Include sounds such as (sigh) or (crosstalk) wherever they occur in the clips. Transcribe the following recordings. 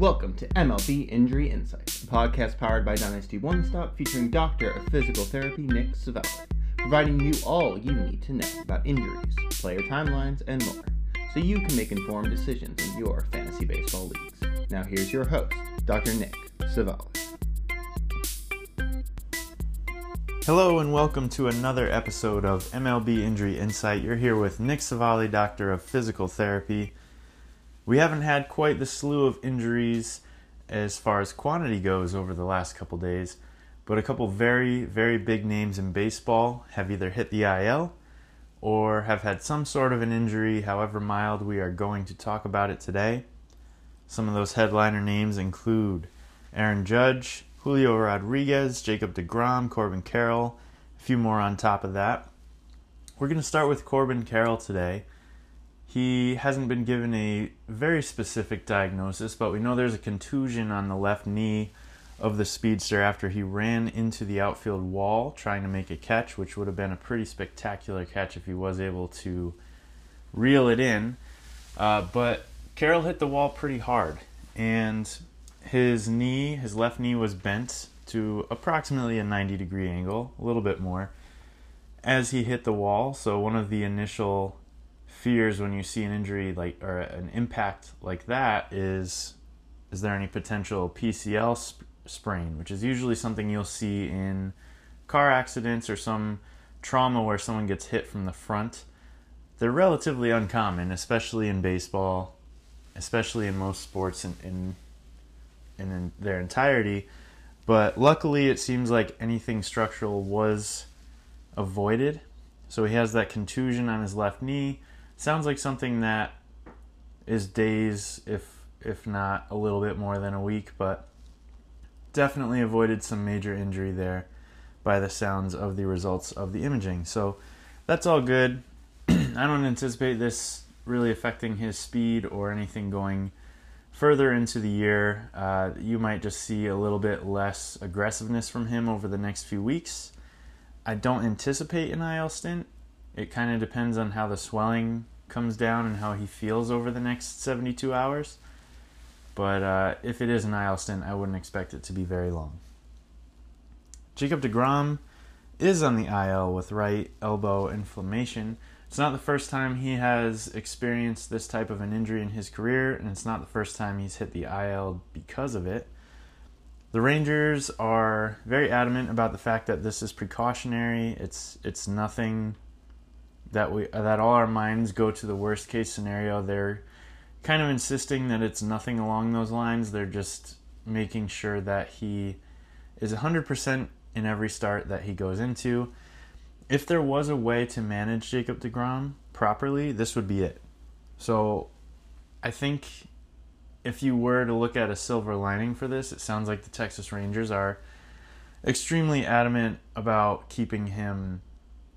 Welcome to MLB Injury Insights, a podcast powered by Dynasty One Stop featuring Doctor of Physical Therapy Nick Savelli, providing you all you need to know about injuries, player timelines, and more, so you can make informed decisions in your fantasy baseball leagues. Now here's your host, Dr. Nick Savelli. Hello and welcome to another episode of MLB Injury Insight. You're here with Nick Savelli, Doctor of Physical Therapy. We haven't had quite the slew of injuries as far as quantity goes over the last couple days, but a couple very, very big names in baseball have either hit the IL or have had some sort of an injury, however mild. We are going to talk about it today. Some of those headliner names include Aaron Judge, Julio Rodriguez, Jacob DeGrom, Corbin Carroll, a few more on top of that. We're going to start with Corbin Carroll today. He hasn't been given a very specific diagnosis, but we know there's a contusion on the left knee of the speedster after he ran into the outfield wall trying to make a catch, which would have been a pretty spectacular catch if he was able to reel it in. Uh, but Carroll hit the wall pretty hard, and his knee, his left knee was bent to approximately a 90 degree angle, a little bit more, as he hit the wall. So, one of the initial fears when you see an injury like or an impact like that is is there any potential PCL sp- sprain, which is usually something you'll see in car accidents or some trauma where someone gets hit from the front. They're relatively uncommon, especially in baseball, especially in most sports in, in in their entirety. But luckily, it seems like anything structural was avoided. So he has that contusion on his left knee. Sounds like something that is days, if if not a little bit more than a week, but definitely avoided some major injury there by the sounds of the results of the imaging. So that's all good. (clears throat) I don't anticipate this really affecting his speed or anything going further into the year, uh, you might just see a little bit less aggressiveness from him over the next few weeks. I don't anticipate an IL stint. It kind of depends on how the swelling comes down and how he feels over the next 72 hours. But uh, if it is an IL stint, I wouldn't expect it to be very long. Jacob DeGrom is on the IL with right elbow inflammation. It's not the first time he has experienced this type of an injury in his career, and it's not the first time he's hit the IL because of it. The Rangers are very adamant about the fact that this is precautionary. It's it's nothing that we that all our minds go to the worst case scenario. They're kind of insisting that it's nothing along those lines. They're just making sure that he is 100% in every start that he goes into if there was a way to manage Jacob DeGrom properly, this would be it. So I think if you were to look at a silver lining for this, it sounds like the Texas Rangers are extremely adamant about keeping him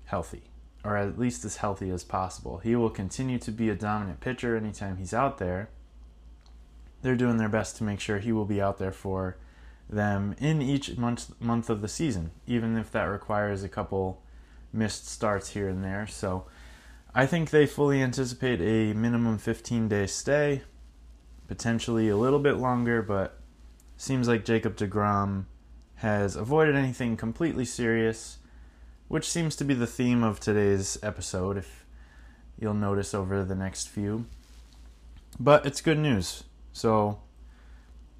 healthy, or at least as healthy as possible. He will continue to be a dominant pitcher anytime he's out there. They're doing their best to make sure he will be out there for them in each month month of the season, even if that requires a couple missed starts here and there. So I think they fully anticipate a minimum 15 day stay, potentially a little bit longer, but seems like Jacob DeGrom has avoided anything completely serious, which seems to be the theme of today's episode, if you'll notice over the next few. But it's good news. So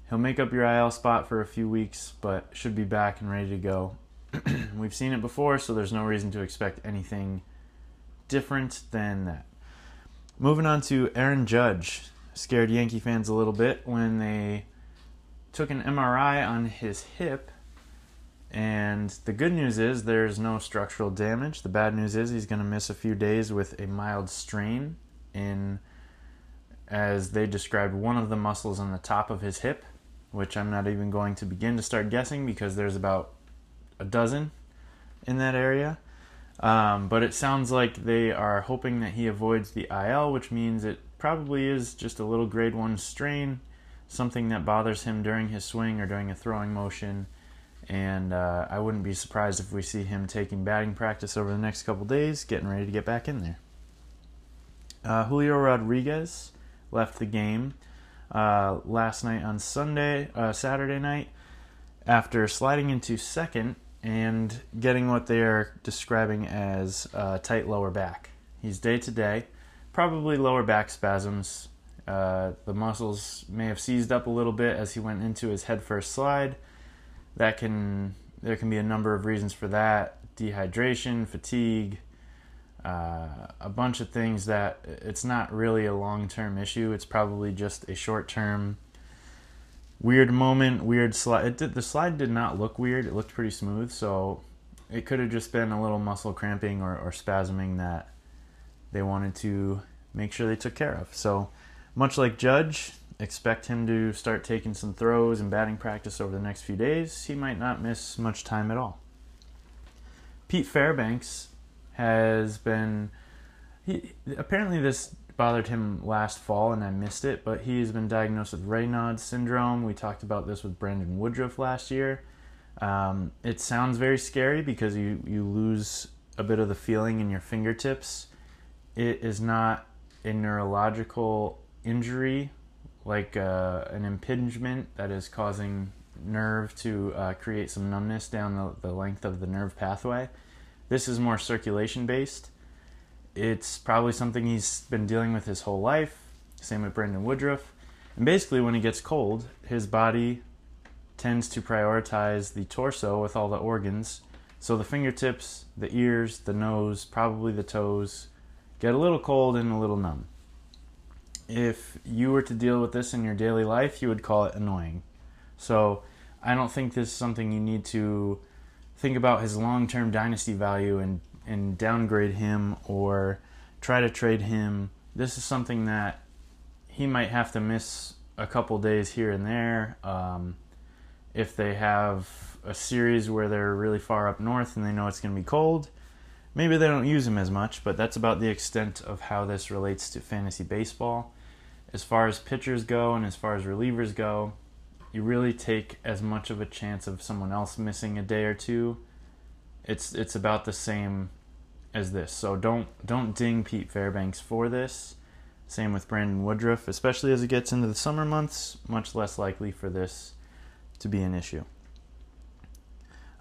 he'll make up your IL spot for a few weeks, but should be back and ready to go (clears throat) We've seen it before, so there's no reason to expect anything different than that. Moving on to Aaron Judge. Scared Yankee fans a little bit when they took an MRI on his hip. And the good news is there's no structural damage. The bad news is he's going to miss a few days with a mild strain in, as they described, one of the muscles on the top of his hip, which I'm not even going to begin to start guessing because there's about a dozen in that area. Um, but it sounds like they are hoping that he avoids the IL, which means it probably is just a little grade one strain, something that bothers him during his swing or during a throwing motion. And uh, I wouldn't be surprised if we see him taking batting practice over the next couple days, getting ready to get back in there. Uh, Julio Rodriguez left the game uh, last night on Sunday, uh, Saturday night, after sliding into second and getting what they are describing as tight lower back. He's day to day, probably lower back spasms. Uh, the muscles may have seized up a little bit as he went into his head first slide. That can there can be a number of reasons for that: dehydration, fatigue, uh, a bunch of things that it's not really a long term issue. It's probably just a short term weird moment, weird slide. It did, the slide did not look weird. It looked pretty smooth, so it could have just been a little muscle cramping or, or spasming that they wanted to make sure they took care of. So, much like Judge, expect him to start taking some throws and batting practice over the next few days. He might not miss much time at all. Pete Fairbanks has been. He, apparently, this bothered him last fall and I missed it, but he's been diagnosed with Raynaud's syndrome. We talked about this with Brandon Woodruff last year. Um, it sounds very scary because you, you lose a bit of the feeling in your fingertips. It is not a neurological injury like uh, an impingement that is causing nerve to uh, create some numbness down the, the length of the nerve pathway. This is more circulation based it's probably something he's been dealing with his whole life. Same with Brandon Woodruff. And basically, when he gets cold, his body tends to prioritize the torso with all the organs. So the fingertips, the ears, the nose, probably the toes get a little cold and a little numb. If you were to deal with this in your daily life, you would call it annoying. So I don't think this is something you need to think about his long term dynasty value and and downgrade him or try to trade him. This is something that he might have to miss a couple days here and there. Um, if they have a series where they're really far up north and they know it's going to be cold, maybe they don't use him as much, but that's about the extent of how this relates to fantasy baseball. As far as pitchers go and as far as relievers go, you really take as much of a chance of someone else missing a day or two. It's it's about the same as this. So don't don't ding Pete Fairbanks for this. Same with Brandon Woodruff, especially as it gets into the summer months, much less likely for this to be an issue.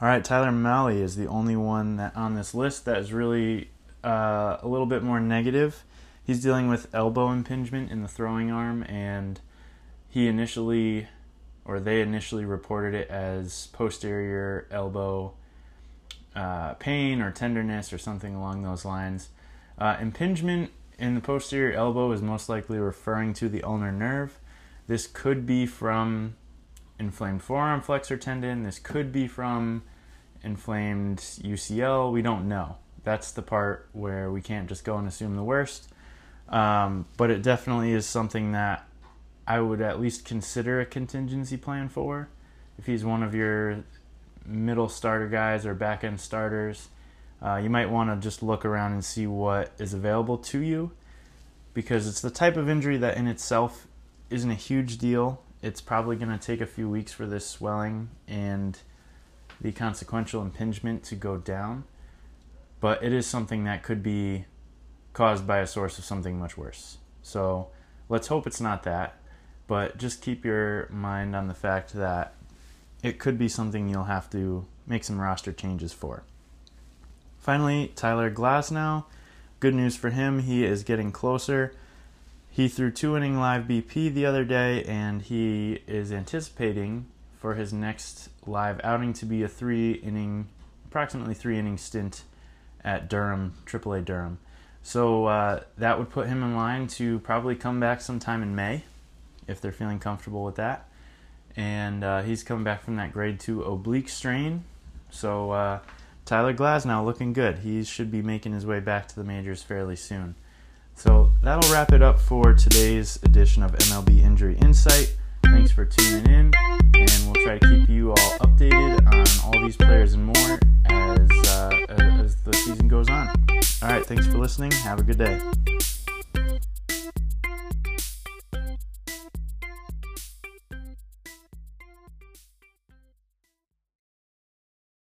All right, Tyler Mahle is the only one that on this list that is really uh, a little bit more negative. He's dealing with elbow impingement in the throwing arm, and he initially, or they initially reported it as posterior elbow uh, pain or tenderness or something along those lines. Uh, impingement in the posterior elbow is most likely referring to the ulnar nerve. This could be from inflamed forearm flexor tendon. This could be from inflamed UCL. We don't know. That's the part where we can't just go and assume the worst. Um, but it definitely is something that I would at least consider a contingency plan for. If he's one of your middle starter guys or back end starters, uh, you might want to just look around and see what is available to you because it's the type of injury that in itself isn't a huge deal. It's probably going to take a few weeks for this swelling and the consequential impingement to go down, but it is something that could be caused by a source of something much worse. So let's hope it's not that, but just keep your mind on the fact that it could be something you'll have to make some roster changes for. Finally, Tyler Glasnow. Good news for him, he is getting closer. He threw two inning live BP the other day, and he is anticipating for his next live outing to be a three inning, approximately three inning stint at Durham, AAA Durham. So uh, that would put him in line to probably come back sometime in May, if they're feeling comfortable with that and uh, he's coming back from that grade two oblique strain. So uh, Tyler Glasnow looking good. He should be making his way back to the majors fairly soon. So that'll wrap it up for today's edition of MLB Injury Insight. Thanks for tuning in, and we'll try to keep thanks for listening. Have a good day.